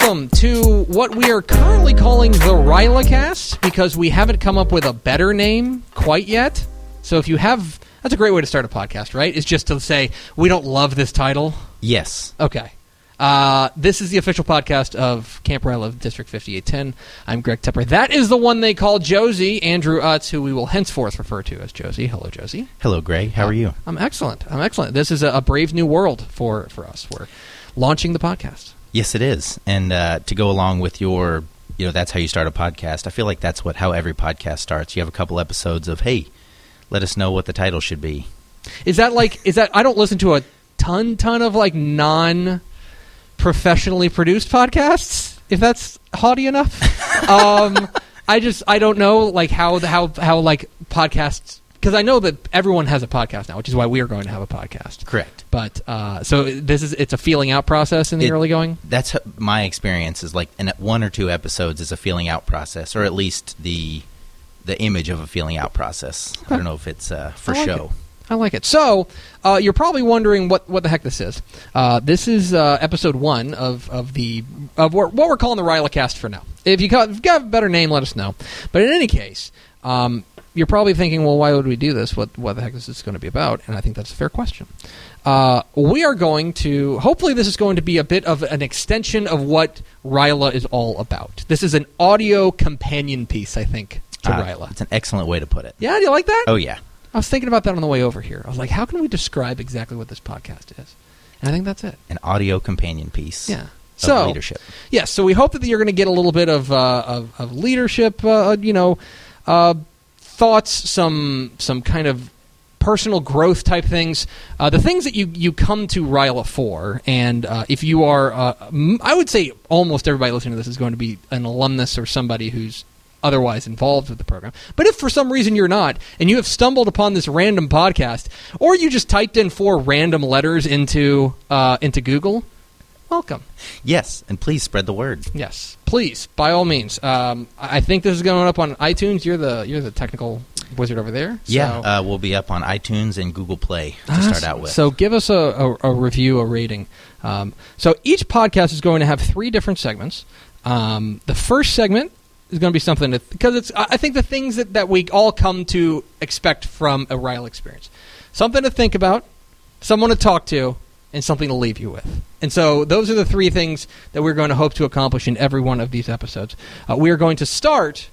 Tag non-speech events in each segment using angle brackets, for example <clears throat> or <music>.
welcome to what we are currently calling the Rylacast because we haven't come up with a better name quite yet. So if you have, that's a great way to start a podcast, right? Is just to say we don't love this title. Yes. Okay. Uh, this is the official podcast of Camp Ryla of District 5810. I'm Greg Tepper. That is the one they call Josie, Andrew Utz, who we will henceforth refer to as Josie. Hello, Josie. Hello, Greg. How are you? I'm excellent. I'm excellent. This is a, a brave new world for, for us. We're launching the podcast. Yes, it is. And uh, to go along with your, you know, that's how you start a podcast. I feel like that's what how every podcast starts. You have a couple episodes of, hey, let us know what the title should be. Is that like, is that, I don't listen to a ton, ton of like non professionally produced podcasts, if that's haughty enough. <laughs> um, I just, I don't know like how, the, how, how like podcasts, because I know that everyone has a podcast now, which is why we are going to have a podcast. Correct. But uh, so this is it's a feeling out process in the It- early going. That's my experience. Is like in one or two episodes is a feeling out process, or at least the the image of a feeling out process. I don't know if it's uh, for I like show. it. I like it. So uh, you're probably wondering what, what the heck this is. Uh, this is uh, episode one of, of the of what what we're calling the Rylacast for now. If you got, if you got a better name, let us know. But in any case, um, you're probably thinking, well, why would we do this? What what the heck is this going to be about? And I think that's a fair question. Uh, we are going to hopefully this is going to be a bit of an extension of what Ryla is all about. This is an audio companion piece, I think, to Uh, Ryla. It's an excellent way to put it. Yeah, do you like that? Oh yeah. I was thinking about that on the way over here. I was like, how can we describe exactly what this podcast is? And I think that's it. An audio companion piece. Yeah. So, leadership. yes, so we hope that you're going to get a little bit of, uh, of, of leadership, uh, you know, uh, thoughts, some some kind of personal growth type things, uh, the things that you, you come to Ryla for. And uh, if you are, uh, would say almost everybody listening to this is going to be an alumnus or somebody who's otherwise involved with the program. But if for some reason you're not, and you have stumbled upon this random podcast, or you just typed in four random letters into uh, into Google, welcome. Yes, and please spread the word. Yes, please, by all means. Um, I think this is going up on iTunes. You're the you're the technical wizard over there. Yeah, uh, we'll be up on iTunes and Google Play to Ah, start out with. So give us a, a, a review, a rating. Um, so each podcast is going to have three different segments. Um, the first segment is going to be something that because it's I I think the things that, that we all come to expect from a Ryla experience, something to think about, someone to talk to, and something to leave you with. And so those are the three things that we're going to hope to accomplish in every one of these episodes. Uh, we are going to start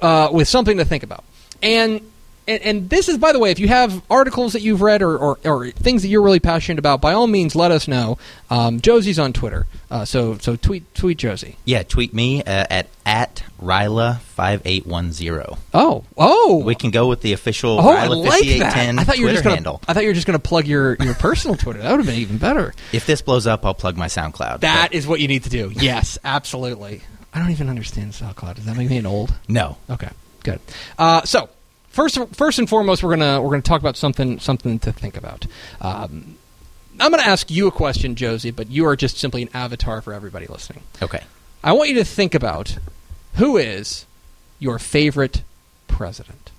uh, with something to think about. And, and and this is, by the way, if you have articles that you've read or, or, or things that you're really passionate about, by all means, let us know. Um, Josie's on Twitter, uh, so so tweet tweet Josie. yeah, tweet me uh, at at Ryla five eight one zero. Oh oh, We can go with the official oh, I Ryla like that. I thought you were Twitter just gonna handle. I thought you were just gonna plug your, your personal Twitter. That would have been even better. If this blows up, I'll plug my SoundCloud. That is what you need to do. Yes, absolutely. I don't even understand SoundCloud. Does that make me an old? No, Okay, good. Uh, so first, first and foremost, we're gonna we're gonna talk about something something to think about. Um, I'm gonna ask you a question, Josie, but you are just simply an avatar for everybody listening. okay. I want you to think about who is your favorite president.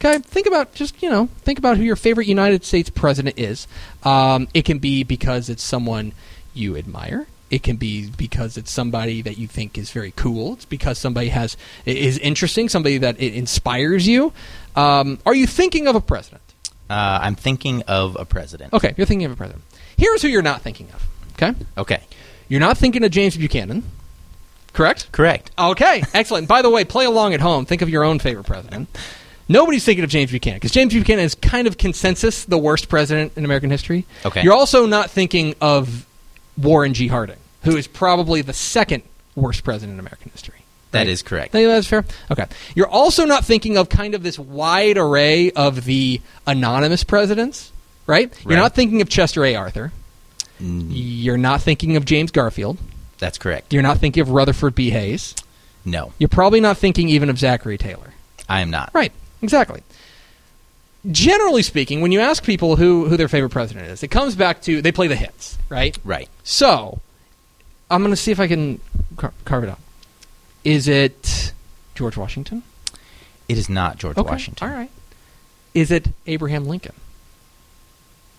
Okay, think about just you know think about who your favorite United States president is. Um, it can be because it's someone you admire. It can be because it's somebody that you think is very cool. It's because somebody has is interesting, somebody that it inspires you. Um, are you thinking of a president? Uh, I'm thinking of a president. Okay, you're thinking of a president. Here's who you're not thinking of. Okay, Okay, you're not thinking of James Buchanan. Correct. correct. Okay, excellent. By the way, play along at home. Think of your own favorite president. Nobody's thinking of James Buchanan because James Buchanan is kind of consensus the worst president in American history. Okay. You're also not thinking of Warren G. Harding, who is probably the second worst president in American history. That Right? is correct. Think that's fair. Okay. You're also not thinking of kind of this wide array of the anonymous presidents, right? You're not thinking of Chester A. Arthur. Mm, You're not thinking of James Garfield. That's correct. You're not thinking of Rutherford B. Hayes. No, You're probably not thinking even of Zachary Taylor. I am not. Right, exactly. Generally speaking, when you ask people who, who their favorite president is, it comes back to they play the hits, right? Right. So, I'm going to see if I can car- carve it out. Is it George Washington? It is not George Okay, Washington. All right. Is it Abraham Lincoln?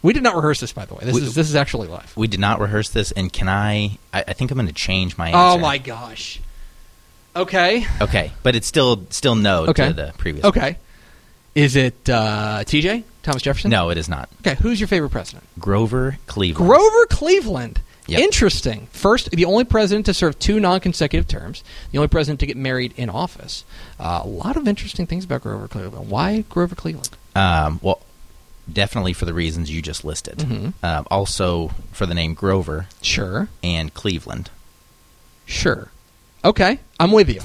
We did not rehearse this, by the way. This We- is this is actually live. We did not rehearse this, and can I? I, I think I'm going to change my oh answer. Oh my gosh. Okay. Okay, but it's still still no Okay. to the previous. Okay. Is it uh, TJ Thomas Jefferson? No, it is not. Okay. Who's your favorite president? Grover Cleveland. Grover Cleveland. Yep. Interesting. First, the only president to serve two non-consecutive terms. The only president to get married in office. Uh, a lot of interesting things about Grover Cleveland. Why Grover Cleveland? Um, well, definitely for the reasons you just listed. Mhm. Um, also for the name Grover Sure. and Cleveland. Sure. Okay, I'm with you.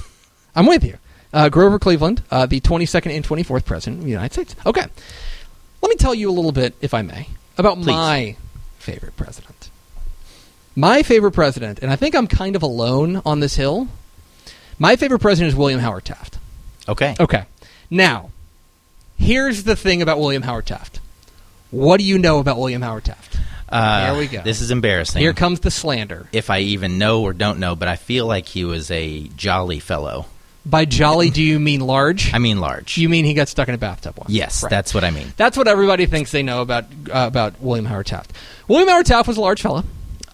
I'm with you. Uh, Grover Cleveland, uh, the 22nd and 24th president of the United States. Okay. Let me tell you a little bit, if I may, about Please. my favorite president. My favorite president, and I think I'm kind of alone on this hill. My favorite president is William Howard Taft. Okay. Okay. Now, here's the thing about William Howard Taft. What do you know about William Howard Taft? Uh, There we go. This is embarrassing. Here comes the slander. if I even know or don't know, but I feel like he was a jolly fellow. By jolly, do you mean large? I mean, large. You mean he got stuck in a bathtub once? yes, Right. that's what I mean. that's what everybody thinks they know about uh, about William Howard Taft. William Howard Taft was a large fella,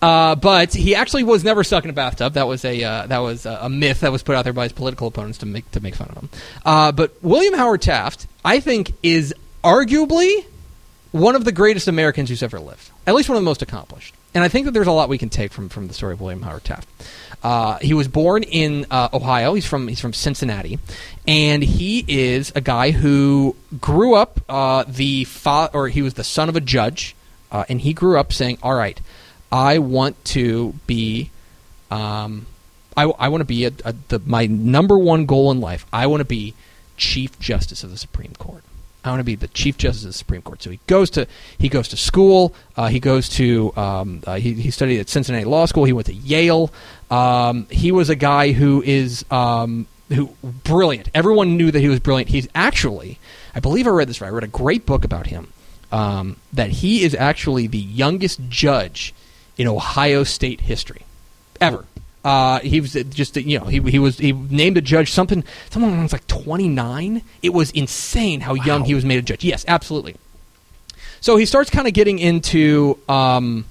uh, but he actually was never stuck in a bathtub. That was a uh, that was a, a myth that was put out there by his political opponents to make to make fun of him. Uh, but William Howard Taft, I think, is arguably one of the greatest Americans who's ever lived. At least one of the most accomplished. And I think that there's a lot we can take from, from the story of William Howard Taft. Uh, he was born in uh, Ohio. He's from he's from Cincinnati, and he is a guy who grew up uh, the fa- or he was the son of a judge, uh, and he grew up saying, "All right, I want to be." Um, I, I want to be a, a, the, my number one goal in life. I want to be Chief Justice of the Supreme Court. I want to be the Chief Justice of the Supreme Court. So he goes to he goes to school. Uh, he goes to um, uh, he, he studied at Cincinnati Law School. He went to Yale. Um, he was a guy who is um, who brilliant. Everyone knew that he was brilliant. He's actually, I believe I read this right. I read a great book about him. Um, that he is actually the youngest judge in Ohio State history ever. Uh, he was just you know he he was he named a judge something someone was like 29. It was insane how young he was made a judge. Yes, absolutely. So he starts kind of getting into um,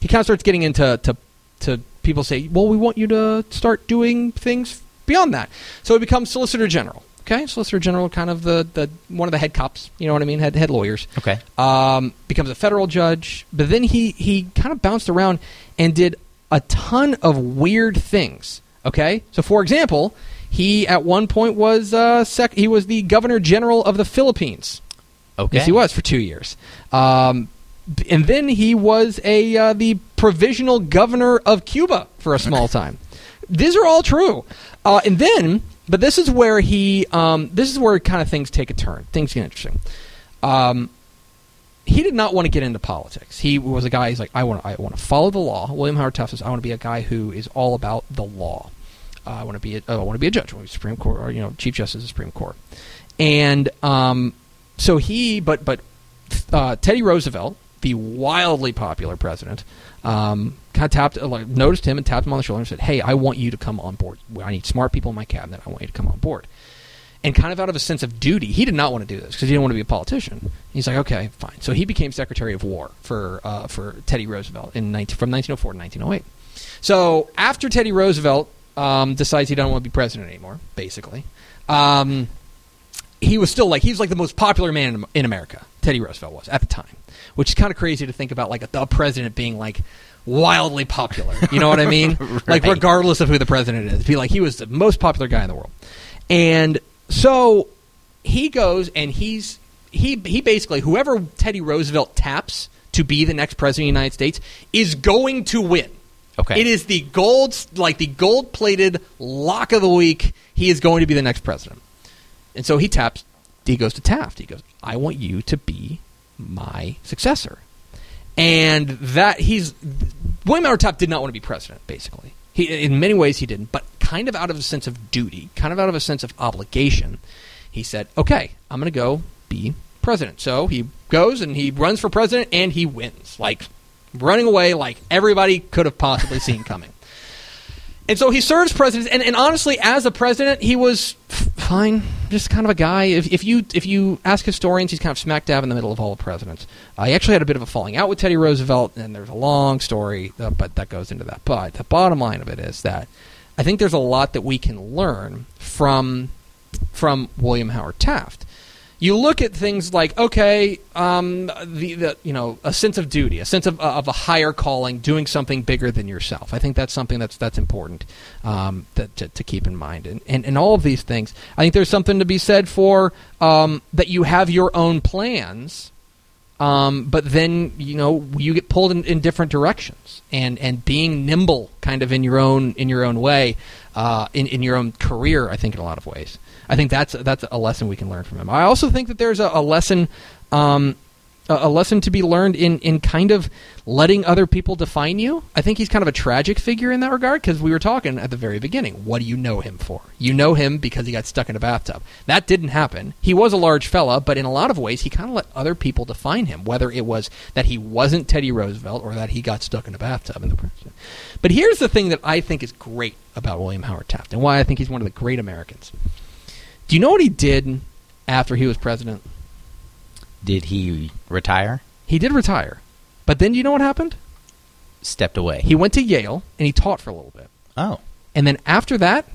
he kind of starts getting into to to people say, well, we want you to start doing things beyond that. So he becomes Solicitor General. Okay, Solicitor General, kind of the, the one of the head cops. You know what I mean? Head head lawyers Okay. um, becomes a federal judge, but then he he kind of bounced around and did a ton of weird things. Okay, so for example, he at one point was uh, sec- he was the governor general of the Philippines. Okay. Yes, he was for two years. Um, and then he was a uh, the provisional governor of Cuba for a small time. These are all true. Uh, and then, but this is where he, um, this is where kind of things take a turn. Things get interesting. Um, he did not want to get into politics. He was a guy. He's like, I want, to, I want to follow the law. William Howard Taft says, I want to be a guy who is all about the law. Uh, I want to be, a, I want to be a judge, I want to be Supreme Court, or you know, Chief Justice of the Supreme Court. And um, so he, but but uh, Teddy Roosevelt, the wildly popular president, um, kind of tapped, like, noticed him and tapped him on the shoulder and said, "Hey, I want you to come on board. I need smart people in my cabinet. I want you to come on board." And kind of out of a sense of duty, he did not want to do this because he didn't want to be a politician. He's like, "Okay, fine." So he became Secretary of War for uh, for Teddy Roosevelt in 19, from 1904 to 1908. So after Teddy Roosevelt um, decides he doesn't want to be president anymore, basically. Um, he was still like he was like the most popular man in, in America. Teddy Roosevelt was at the time, which is kind of crazy to think about, like a, the president being like wildly popular. You know what I mean? <laughs> Like regardless of who the president is, be like he was the most popular guy in the world. And so he goes and he's he he basically whoever Teddy Roosevelt taps to be the next president of the United States is going to win. Okay. It is the gold like the gold plated lock of the week. He is going to be the next president. And so he taps he goes to Taft. He goes, I want you to be my successor. And that he's William Howard Taft did not want to be president, basically. He in many ways he didn't, but kind of out of a sense of duty, kind of out of a sense of obligation, he said, Okay, I'm gonna go be president. So he goes and he runs for president and he wins. Like running away like everybody could have possibly seen coming. <laughs> And so he serves president, and, and honestly, as a president, he was fine. Just kind of a guy. If, if you if you ask historians, he's kind of smack dab in the middle of all the presidents. Uh, he actually had a bit of a falling out with Teddy Roosevelt, and there's a long story, uh, but that goes into that. But the bottom line of it is that I think there's a lot that we can learn from from William Howard Taft you look at things like okay, um, the, the you know a sense of duty, a sense of, uh, of a higher calling, doing something bigger than yourself. I think that's something that's that's important um, that, to, to, keep in mind, and, and and all of these things. I think there's something to be said for um, that you have your own plans. Um, but then you know you get pulled in, in, different directions, and, and being nimble, kind of in your own in your own way, uh, in in your own career. I think in a lot of ways. I think that's that's a lesson we can learn from him. I also think that there's a, a lesson. Um, a lesson to be learned in, in kind of letting other people define you. I think he's kind of a tragic figure in that regard because we were talking at the very beginning. What do you know him for? You know him because he got stuck in a bathtub. That didn't happen. He was a large fella, but in a lot of ways, he kind of let other people define him, whether it was that he wasn't Teddy Roosevelt or that he got stuck in a bathtub in the. But here's the thing that I think is great about William Howard Taft and why I think he's one of the great Americans. Do you know what he did after he was president? Did he retire? He did retire. But then you know what happened? Stepped away. He went to Yale and he taught for a little bit. Oh. And then after that,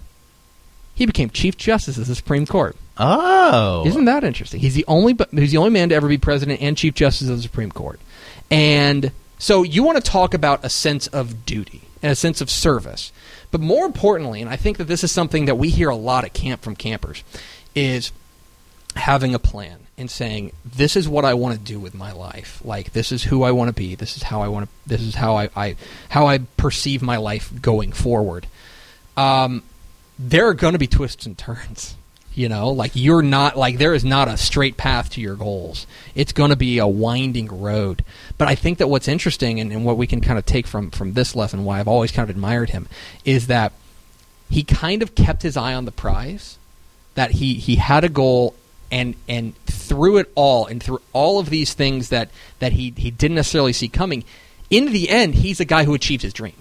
he became Chief Justice of the Supreme Court. Oh. Isn't that interesting? He's the only he's the only man to ever be president and Chief Justice of the Supreme Court. And so you want to talk about a sense of duty and a sense of service. But more importantly, and I think that this is something that we hear a lot at camp from campers, is having a plan and saying this is what I want to do with my life. Like this is who I want to be. This is how I want to. This is how I, I how I perceive my life going forward. Um, there are going to be twists and turns. You know, like you're not like there is not a straight path to your goals. It's going to be a winding road. But I think that what's interesting and, and what we can kind of take from from this lesson, why I've always kind of admired him, is that he kind of kept his eye on the prize. That he he had a goal and and through it all and through all of these things that that he he didn't necessarily see coming, in the end, he's a guy who achieved his dream.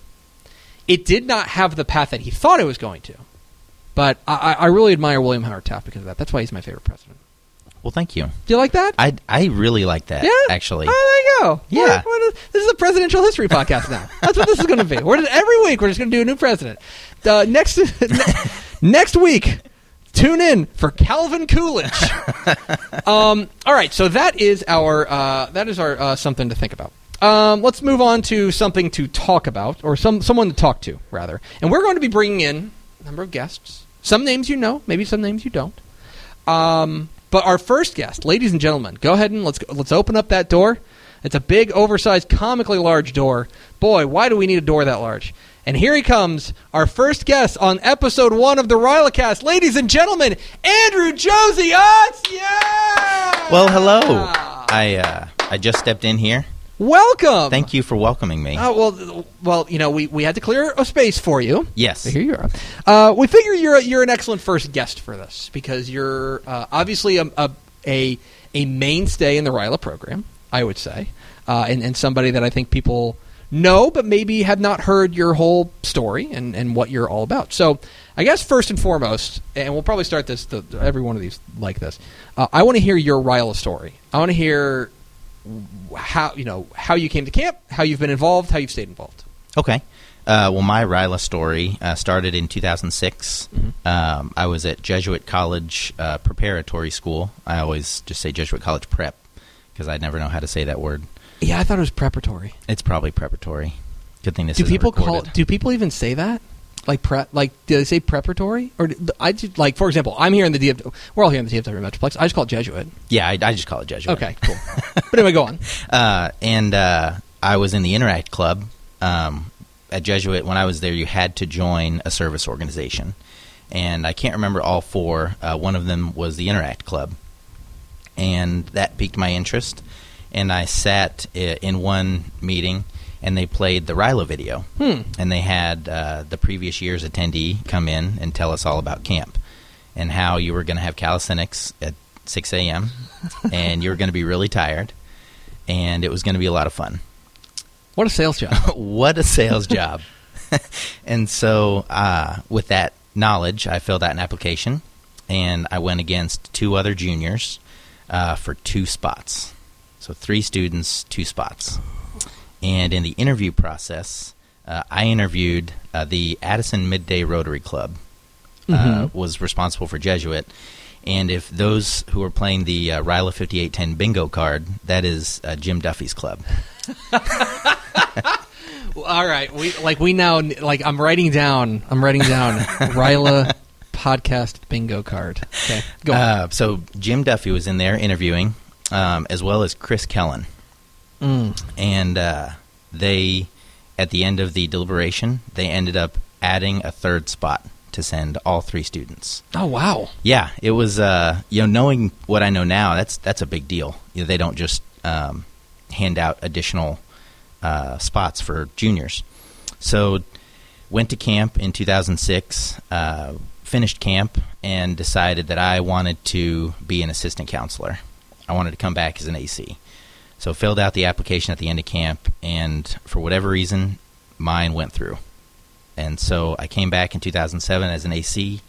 It did not have the path that he thought it was going to but I, I really admire William Howard Taft because of that. That's why he's my favorite president. Well, thank you. Do you like that? I, I really like that. Yeah, actually. Oh, there you go. Yeah, what, what is, this is a presidential history podcast now. That's what this is going to be. We're just, every week we're just going to do a new president. Uh, next <laughs> next week, tune in for Calvin Coolidge. <laughs> um, all right, so that is our uh, that is our uh, something to think about. Um, let's move on to something to talk about, or some someone to talk to rather. And we're going to be bringing in a number of guests some names you know, maybe some names you don't. Um, but our first guest, ladies and gentlemen, go ahead and let's let's open up that door. It's a big, oversized, comically large door. Boy, why do we need a door that large? And here he comes, our first guest on episode one of the Rylacast. Ladies and gentlemen, Andrew Josie Utz! Yeah! Well, hello. I uh, I just stepped in here. Welcome. Thank you for welcoming me. Oh well, well, you know, we, we had to clear a space for you. Yes. So here you are. Uh, we figure you're you're an excellent first guest for this because you're uh, obviously a, a, a a mainstay in the Ryla program. I would say, uh, and and somebody that I think people know, but maybe have not heard your whole story and and what you're all about. So. I guess first and foremost, and we'll probably start this the, every one of these like this. Uh, I want to hear your Ryla story. I want to hear how you know how you came to camp, how you've been involved, how you've stayed involved. Okay. Uh, well, my Ryla story uh, started in 2006. Mm-hmm. Um, I was at Jesuit College uh, Preparatory School. I always just say Jesuit College Prep because I never know how to say that word. Yeah, I thought it was preparatory. It's probably preparatory. Good thing this do people recorded. call? Do people even say that? Like prep? Like do they say preparatory? Or I just, like for example, I'm here in the DF. We're all here in the DFW Metroplex. I just call it Jesuit. Yeah, I, I just call it Jesuit. Okay, cool. but anyway, go on. <laughs> Uh, and uh, I was in the Interact Club um, at Jesuit. When I was there, you had to join a service organization, and I can't remember all four. Uh, one of them was the Interact Club, and that piqued my interest. And I sat in one meeting, and they played the Ryla video, Hmm. and they had uh, the previous year's attendee come in and tell us all about camp and how you were going to have calisthenics at 6 a.m. <laughs> and you were going to be really tired, and it was going to be a lot of fun. What a sales job. <laughs> what a sales job! <laughs> and so, uh, with that knowledge, I filled out an application, and I went against two other juniors uh, for two spots. So three students, two spots. And in the interview process, uh, I interviewed uh, the Addison Midday Rotary Club. Uh, Mhm. was responsible for Jesuit, and if those who are playing the uh, Ryla 5810 bingo card, that is uh, Jim Duffy's club. <laughs> All right, we like we now like I'm writing down. I'm writing down <laughs> Ryla podcast bingo card. Okay, go on. Uh, so Jim Duffy was in there interviewing, um, as well as Chris Kellen, Mm. and uh, they, at the end of the deliberation, they ended up adding a third spot to send all three students. Oh wow. Yeah, it was. Uh, you know, knowing what I know now, that's that's a big deal. You know, they don't just um, hand out additional uh, spots for juniors. So, went to camp in 2006. Uh, finished camp and decided that I wanted to be an assistant counselor. I wanted to come back as an AC. So filled out the application at the end of camp, and for whatever reason, mine went through. And so I came back in 2007 as an AC,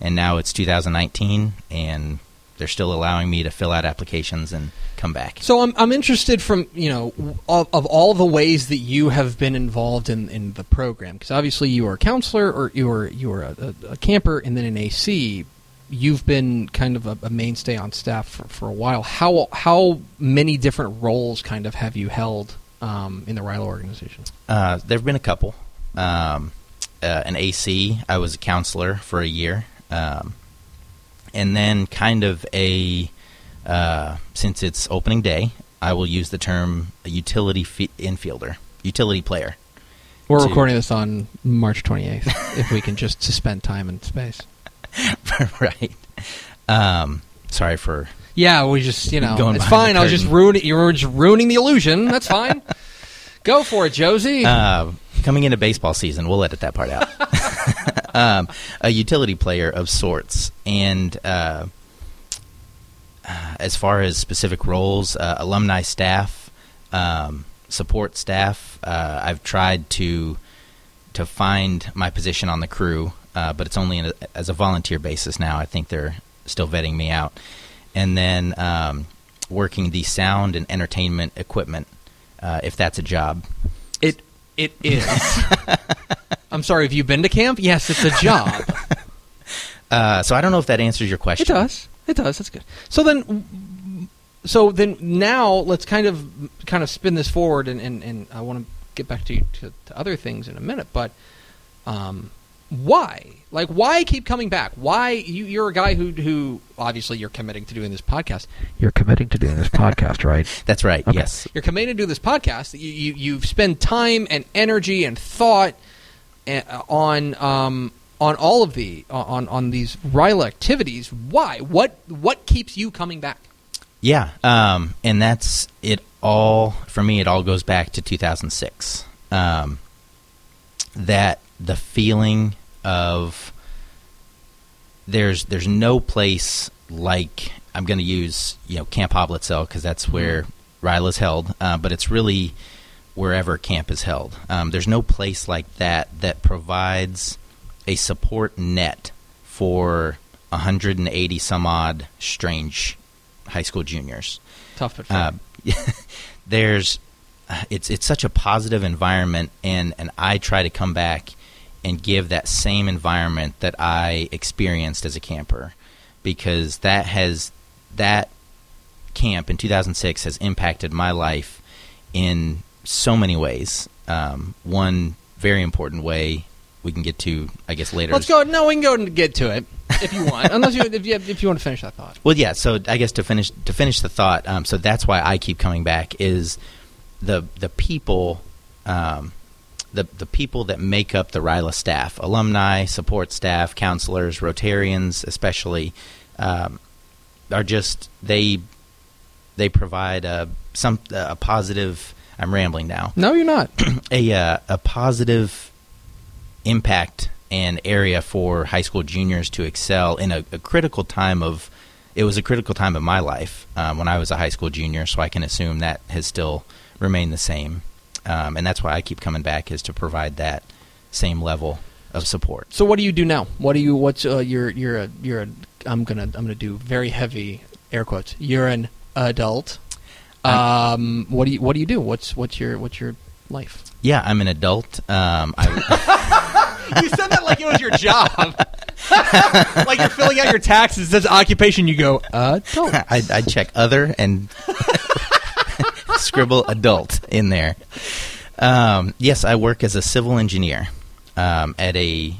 and now it's 2019, and they're still allowing me to fill out applications and come back. So I'm I'm interested from you know of, of all the ways that you have been involved in, in the program because obviously you are a counselor or you are you are a, a, a camper and then an AC. You've been kind of a, a mainstay on staff for, for a while. How how many different roles kind of have you held um, in the Ryla organization? Uh, there have been a couple. Um, uh, an AC, I was a counselor for a year. Um, and then, kind of a, uh, since it's opening day, I will use the term a utility fi- infielder, utility player. We're To- recording this on March 28th. if we can just suspend time and space. <laughs> right. Um, sorry for. Yeah, we just you know Going it's fine. I was just ruining you were just ruining the illusion. That's fine. <laughs> Go for it, Josie. Uh, coming into baseball season, we'll edit that part out. <laughs> um, a utility player of sorts, and uh, uh, as far as specific roles, uh, alumni staff, um, support staff, uh, I've tried to to find my position on the crew, uh, but it's only in a, as a volunteer basis now. I think they're still vetting me out, and then um, working the sound and entertainment equipment, uh, if that's a job. It it is. <laughs> I'm sorry. Have you been to camp? Yes, it's a job. <laughs> Uh, so I don't know if that answers your question. it does. It does. That's good. So then, so then now let's kind of kind of spin this forward, and and, and I want to get back to, to to other things in a minute, but um, why? Like, why keep coming back? Why you, you're a guy who who obviously you're committing to doing this podcast. You're committing to doing this <laughs> podcast, right? That's right. Okay. Yes. You're committed to do this podcast. You, you, you've spent time and energy and thought uh, on um, on all of the on on these Ryla activities. Why? What what keeps you coming back? Yeah. Um, and that's it. All for me. It all goes back to 2006. Um, that the feeling of there's there's no place like I'm going to use you know Camp Hoblitzelle because that's where Ryla's held, uh, but it's really wherever camp is held. Um, there's no place like that that provides a support net for 180 some odd strange high school juniors. Tough but fair. Uh, <laughs> there's it's it's such a positive environment, and and I try to come back and give that same environment that I experienced as a camper, because that has that camp in 2006 has impacted my life in so many ways. Um, one very important way we can get to, I guess, later. Let's go. No, we can go and get to it if you want. <laughs> Unless you if you if you want to finish that thought. Well, yeah. So I guess to finish to finish the thought, um, so that's why I keep coming back is the the people, um, the the people that make up the Ryla staff, alumni, support staff, counselors, Rotarians, especially, um, are just they they provide a some a positive. I'm rambling now No, you're not. <clears throat> a uh, a positive impact and area for high school juniors to excel in a, a critical time of it was a critical time of my life um, when I was a high school junior, so I can assume that has still remained the same, um, and that's why I keep coming back is to provide that same level of support. So what do you do now? What do you? What's uh, you're you're a you're a I'm gonna I'm gonna do very heavy air quotes. You're an adult. Um, what do you what do you do? What's what's your what's your life? Yeah, I'm an adult. Um, I, <laughs> <laughs> you said that like it was your job. <laughs> like you're filling out your taxes. Says occupation. You go adult. I, I check other and scribble <laughs> adult in there. Um, yes, I work as a civil engineer um, at a,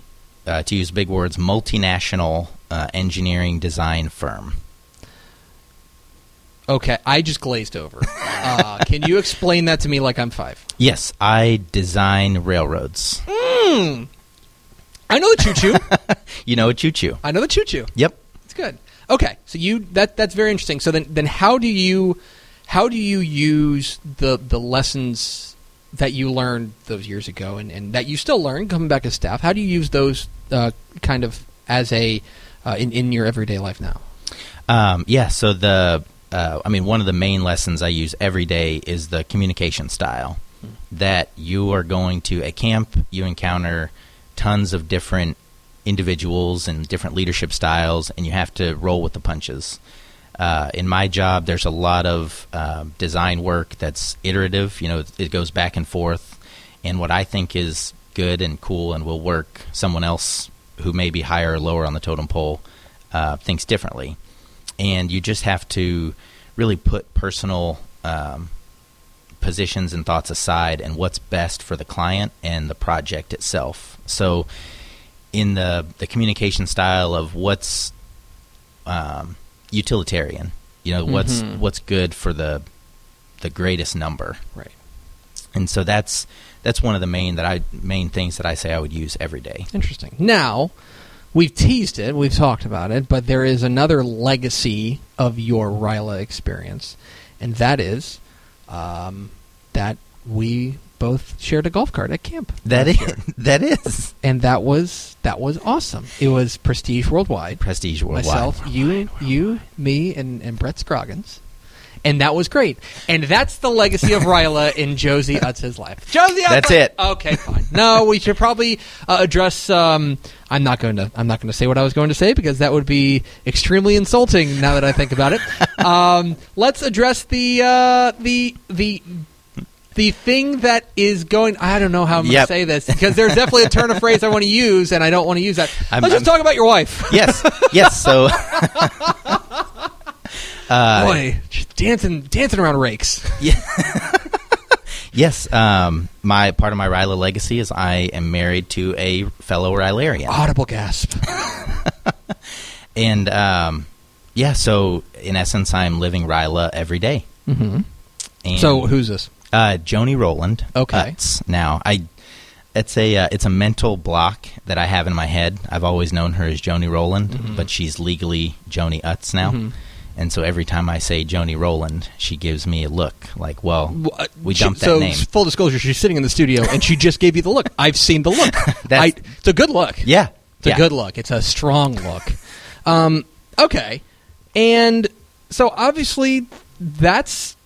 uh, to use big words, multinational uh, engineering design firm. Okay, I just glazed over. Uh, <laughs> can you explain that to me like I'm five? Yes, I design railroads. Hmm. I know the choo choo. <laughs> You know, a choo choo. I know the choo choo. Yep. It's good. Okay, so you that that's very interesting. So then then how do you how do you use the the lessons that you learned those years ago and, and that you still learn coming back as staff? How do you use those uh, kind of as a uh, in in your everyday life now? Um, yeah, so the, uh, I mean, one of the main lessons I use every day is the communication style. That you are going to a camp, you encounter tons of different individuals and different leadership styles, and you have to roll with the punches. Uh, in my job, there's a lot of uh, design work that's iterative. You know, it, goes back and forth, and what I think is good and cool and will work, someone else who may be higher or lower on the totem pole uh, thinks differently, and you just have to really put personal um, positions and thoughts aside and what's best for the client and the project itself. So, in the the communication style of what's um, utilitarian, you know, what's Mhm. what's good for the the greatest number, Right. and so that's that's one of the main that I main things that I say I would use every day. Interesting. Now, we've teased it, we've talked about it, but there is another legacy of your Ryla experience, and that is um, that we both shared a golf cart at camp. That is year. <laughs> that is and that was that was awesome. It was Prestige Worldwide. prestige worldwide. Myself, you, you, me, and, and Brett Scroggins. And that was great. And that's the legacy of Ryla in Josie Utz's life. Josie Utz! That's it. Okay, fine. No, we should probably uh, address. Um, I'm not going to. I'm not going to say what I was going to say because that would be extremely insulting. Now that I think about it, <laughs> um, let's address the uh, the the the thing that is going. I don't know how I'm going to say this because there's definitely a turn of phrase I want to use, and I don't want to use that. I'm- let's just I'm- talk about your wife. yes, yes. So, <laughs> uh, Boy, dancing dancing around rakes. <laughs> yes. Um, my part of my Ryla legacy is I am married to a fellow Rylarian, Audible gasp. <laughs> and um, yeah. So, in essence, I'm living Ryla every day. Mm-hmm. And, So who's this? Uh, Joni Roland. Okay. Utz. Now, I it's a uh, it's a mental block that I have in my head. I've always known her as Joni Roland, Mhm. but she's legally Joni Utz now. Mhm. And so every time I say Joni Roland, she gives me a look like, well, Wha- we she- dumped that so, name. full disclosure, she's sitting in the studio and she just gave you the look. I've seen the look. <laughs> That's- I, it's a good look. Yeah. It's yeah. a good look. It's a strong look. Um, okay. And so obviously that's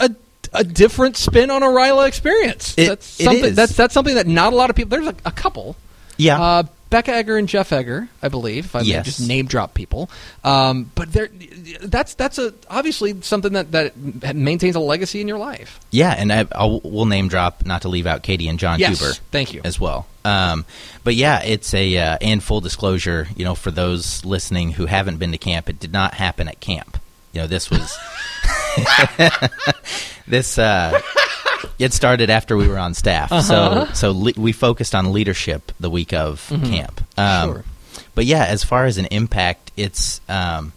a, a different spin on a Ryla experience. It- that's something is. that's that's something that not a lot of people there's a, a couple. Yeah. Uh, Becca Egger and Jeff Egger, I believe. If I Yes. just name drop people, um, but that's that's a obviously something that that maintains a legacy in your life. yeah, and I, I'll, we'll name drop not to leave out Katie and John yes, Huber thank you. as well. Um, but yeah, it's a uh, and full disclosure, you know, for those listening who haven't been to camp, it did not happen at camp. You know, this was <laughs> <laughs> this. Uh, <laughs> it started after we were on staff, Uh-huh. so so le- we focused on leadership the week of Mhm. camp. Um, Sure. But yeah, as far as an impact, it's um,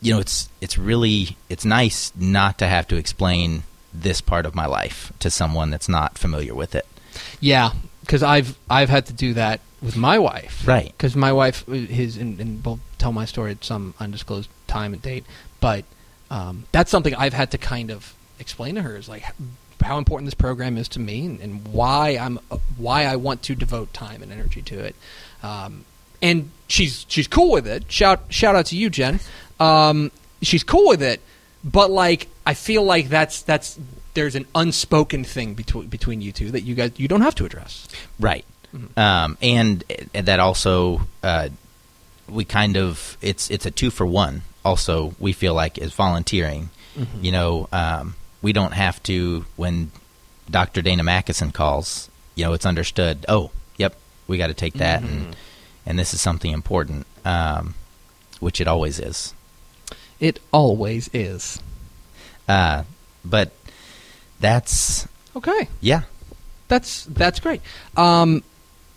you know, it's it's really it's nice not to have to explain this part of my life to someone that's not familiar with it. Yeah, because I've I've had to do that with my wife. Right. Because my wife, his, and, and we'll tell my story at some undisclosed time and date, but um, that's something I've had to kind of explain to her is like how important this program is to me and, and why I'm uh, why I want to devote time and energy to it. Um, and she's she's cool with it. Shout shout out to you, Jen. Um, she's cool with it, but like I feel like that's that's there's an unspoken thing between between you two that you guys you don't have to address. Right. Mhm. Um, and, and that also uh, we kind of it's it's a two for one. Also, we feel like is volunteering. Mm-hmm. You know, um, we don't have to when Dr. Dana Mackison calls. You know, it's understood. Oh, yep, we got to take that, Mm-hmm. and and this is something important, um, which it always is. It always is. Uh, but that's Okay. yeah, That's that's great. Um,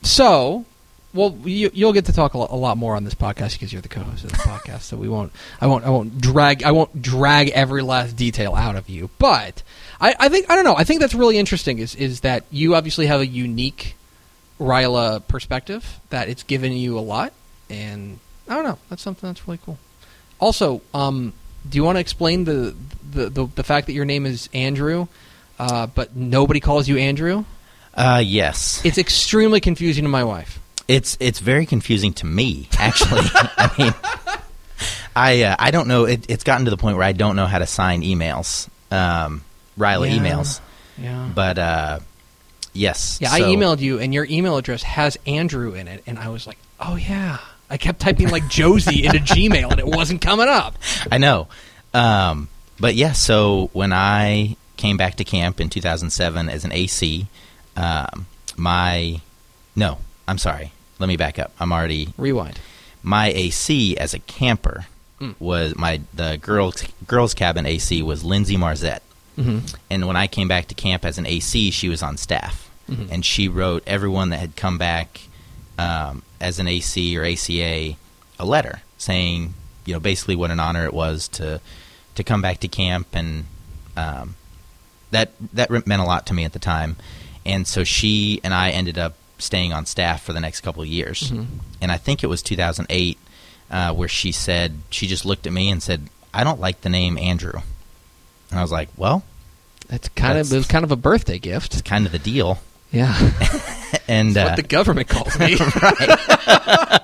so, well, you, you'll get to talk a lot, a lot more on this podcast because you're the co-host of the podcast. So we won't, I won't, I won't drag, I won't drag every last detail out of you. But I, I think I don't know. I think that's really interesting. Is is that you obviously have a unique Ryla perspective that it's given you a lot, and I don't know. That's something that's really cool. Also, um, do you want to explain the the, the the fact that your name is Andrew, uh, but nobody calls you Andrew? uh, yes. It's extremely confusing to my wife. It's it's very confusing to me, actually. <laughs> I mean, I uh, I don't know. It, it's gotten to the point where I don't know how to sign emails, um, Riley Yeah. emails. Yeah. But uh, yes, Yeah, I emailed you, and your email address has Andrew in it, and I was like, oh yeah. I kept typing like Josie into <laughs> Gmail, and it wasn't coming up. I know. Um, but yeah, so when I came back to camp in 2007 as an AC, um, my no, I'm sorry. Let me back up. I'm already Rewind. my AC as a camper Mm. was my the girls girls cabin AC was Lindsay Marzette. Mm-hmm. And when I came back to camp as an AC, she was on staff, Mhm. and she wrote everyone that had come back um, as an AC or ACA a letter saying, you know, basically what an honor it was to to come back to camp, and um, that that meant a lot to me at the time. And so she and I ended up staying on staff for the next couple of years, Mhm. and I think it was 2008 uh, where she said she just looked at me and said, "I don't like the name Andrew," and I was like, "Well." That's kind of That's- it was kind of a birthday gift. it's kind of the deal. Yeah, <laughs> And uh, what the government calls me. <laughs> <laughs>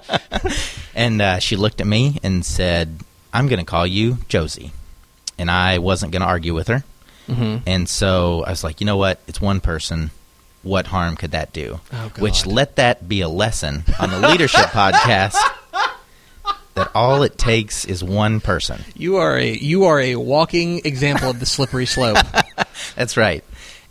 and uh, she looked at me and said, "I'm going to call you Josie," and I wasn't going to argue with her. hmm And so I was like, you know what? It's one person. What harm could that do? Oh. Which let that be a lesson on the leadership <laughs> podcast. That all it takes is one person. You are a you are a walking example of the slippery slope. <laughs> That's right.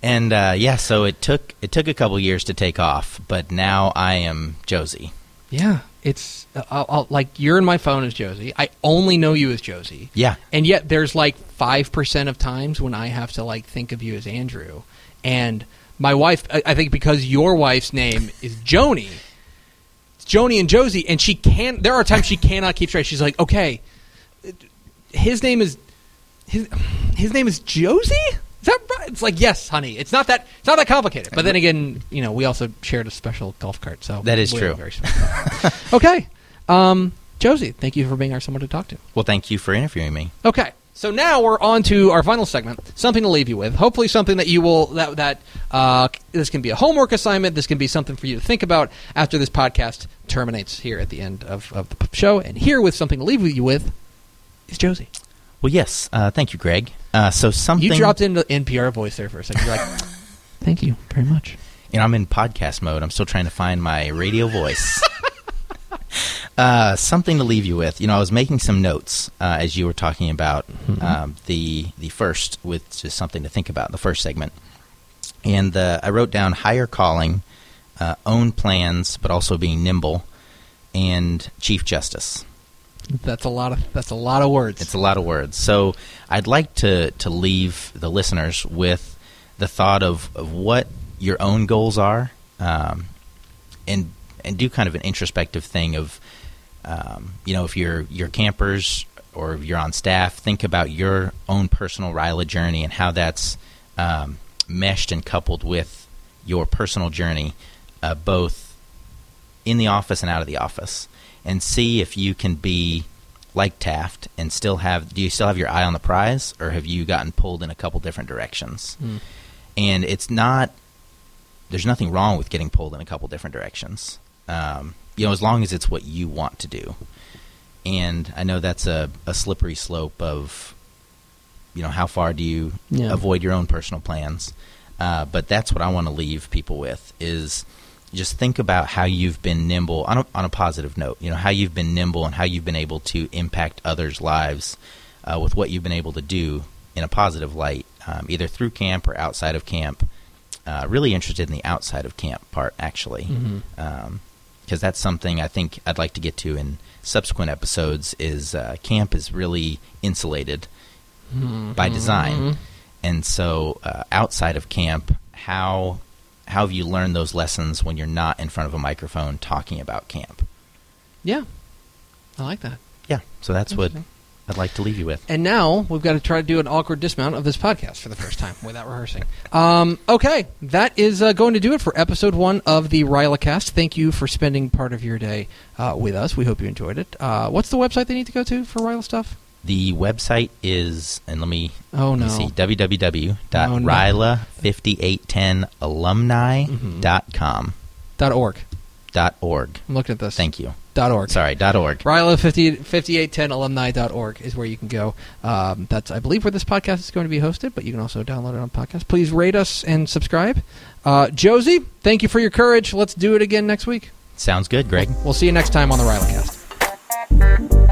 And uh, yeah, so it took it took a couple years to take off, but now I am Josie. yeah, it's uh, I'll, I'll, like you're in my phone as Josie. I only know you as Josie. Yeah, And yet there's like 5% of times when I have to like think of you as Andrew. And my wife I, I think because your wife's name is Joni. It's Joni and Josie and she can't there are times she cannot keep straight. She's like, "Okay, his name is his his name is Josie?" Is that right? It's like, "Yes, honey. It's not that it's not that complicated." But then again, you know, we also shared a special golf cart, so That is we have a true. very special- <laughs> okay. Um, Josie, thank you for being our someone to talk to. well, thank you for interviewing me. Okay, so now we're on to our final segment. Something to leave you with. Hopefully, something that you will that that uh, this can be a homework assignment. This can be something for you to think about after this podcast terminates here at the end of, of the show. And here with something to leave you with is Josie. Well, yes, uh, thank you, Greg. Uh, so something You dropped into NPR voice there for a second. You're like, <laughs> thank you very much. And I'm in podcast mode. I'm still trying to find my radio voice. <laughs> uh, something to leave you with. You know, I was making some notes uh, as you were talking about um, the the first, with just something to think about. The first segment, and the, I wrote down higher calling, uh, own plans, but also being nimble, and chief justice. That's a lot of that's a lot of words. It's a lot of words. So I'd like to, to leave the listeners with the thought of, of what your own goals are, um, and and do kind of an introspective thing of, um, you know, if you're you're campers or if you're on staff, think about your own personal Ryla journey and how that's um, meshed and coupled with your personal journey, uh, both in the office and out of the office, and see if you can be like Taft and still have. Do you still have your eye on the prize, or have you gotten pulled in a couple different directions? Hmm. And it's not. There's nothing wrong with getting pulled in a couple different directions. Um, you know, as long as it's what you want to do. And I know that's a, a slippery slope of, you know, how far do you Yeah. avoid your own personal plans? Uh, but that's what I want to leave people with is, just think about how you've been nimble on a, on a positive note. You know how you've been nimble and how you've been able to impact others' lives uh, with what you've been able to do in a positive light, um, either through camp or outside of camp. Uh, really interested in the outside of camp part, actually, Mm-hmm. um, that's something I think I'd like to get to in subsequent episodes. Is uh, camp is really insulated Mm-hmm. by design, and so uh, outside of camp, how how have you learned those lessons when you're not in front of a microphone talking about camp? Yeah, I like that. Yeah, so that's what. I'd like to leave you with. And now we've got to try to do an awkward dismount of this podcast for the first time without rehearsing. Um, okay, that is uh, going to do it for episode one of the Rylacast. Thank you for spending part of your day uh, with us. We hope you enjoyed it. Uh, what's the website they need to go to for Ryla stuff? The website is, and let me, Oh let no, me see, www.ryla5810alumni.com. dot org. Dot org. I'm looking at this. Thank you. Dot org. Sorry, dot org. Ryla 50, 5810alumni.org is where you can go. Um, that's, I believe, where this podcast is going to be hosted, but you can also download it on podcast. Please rate us and subscribe. Uh, Josie, thank you for your courage. Let's do it again next week. Sounds good, Greg. We'll see you next time on the Rylacast.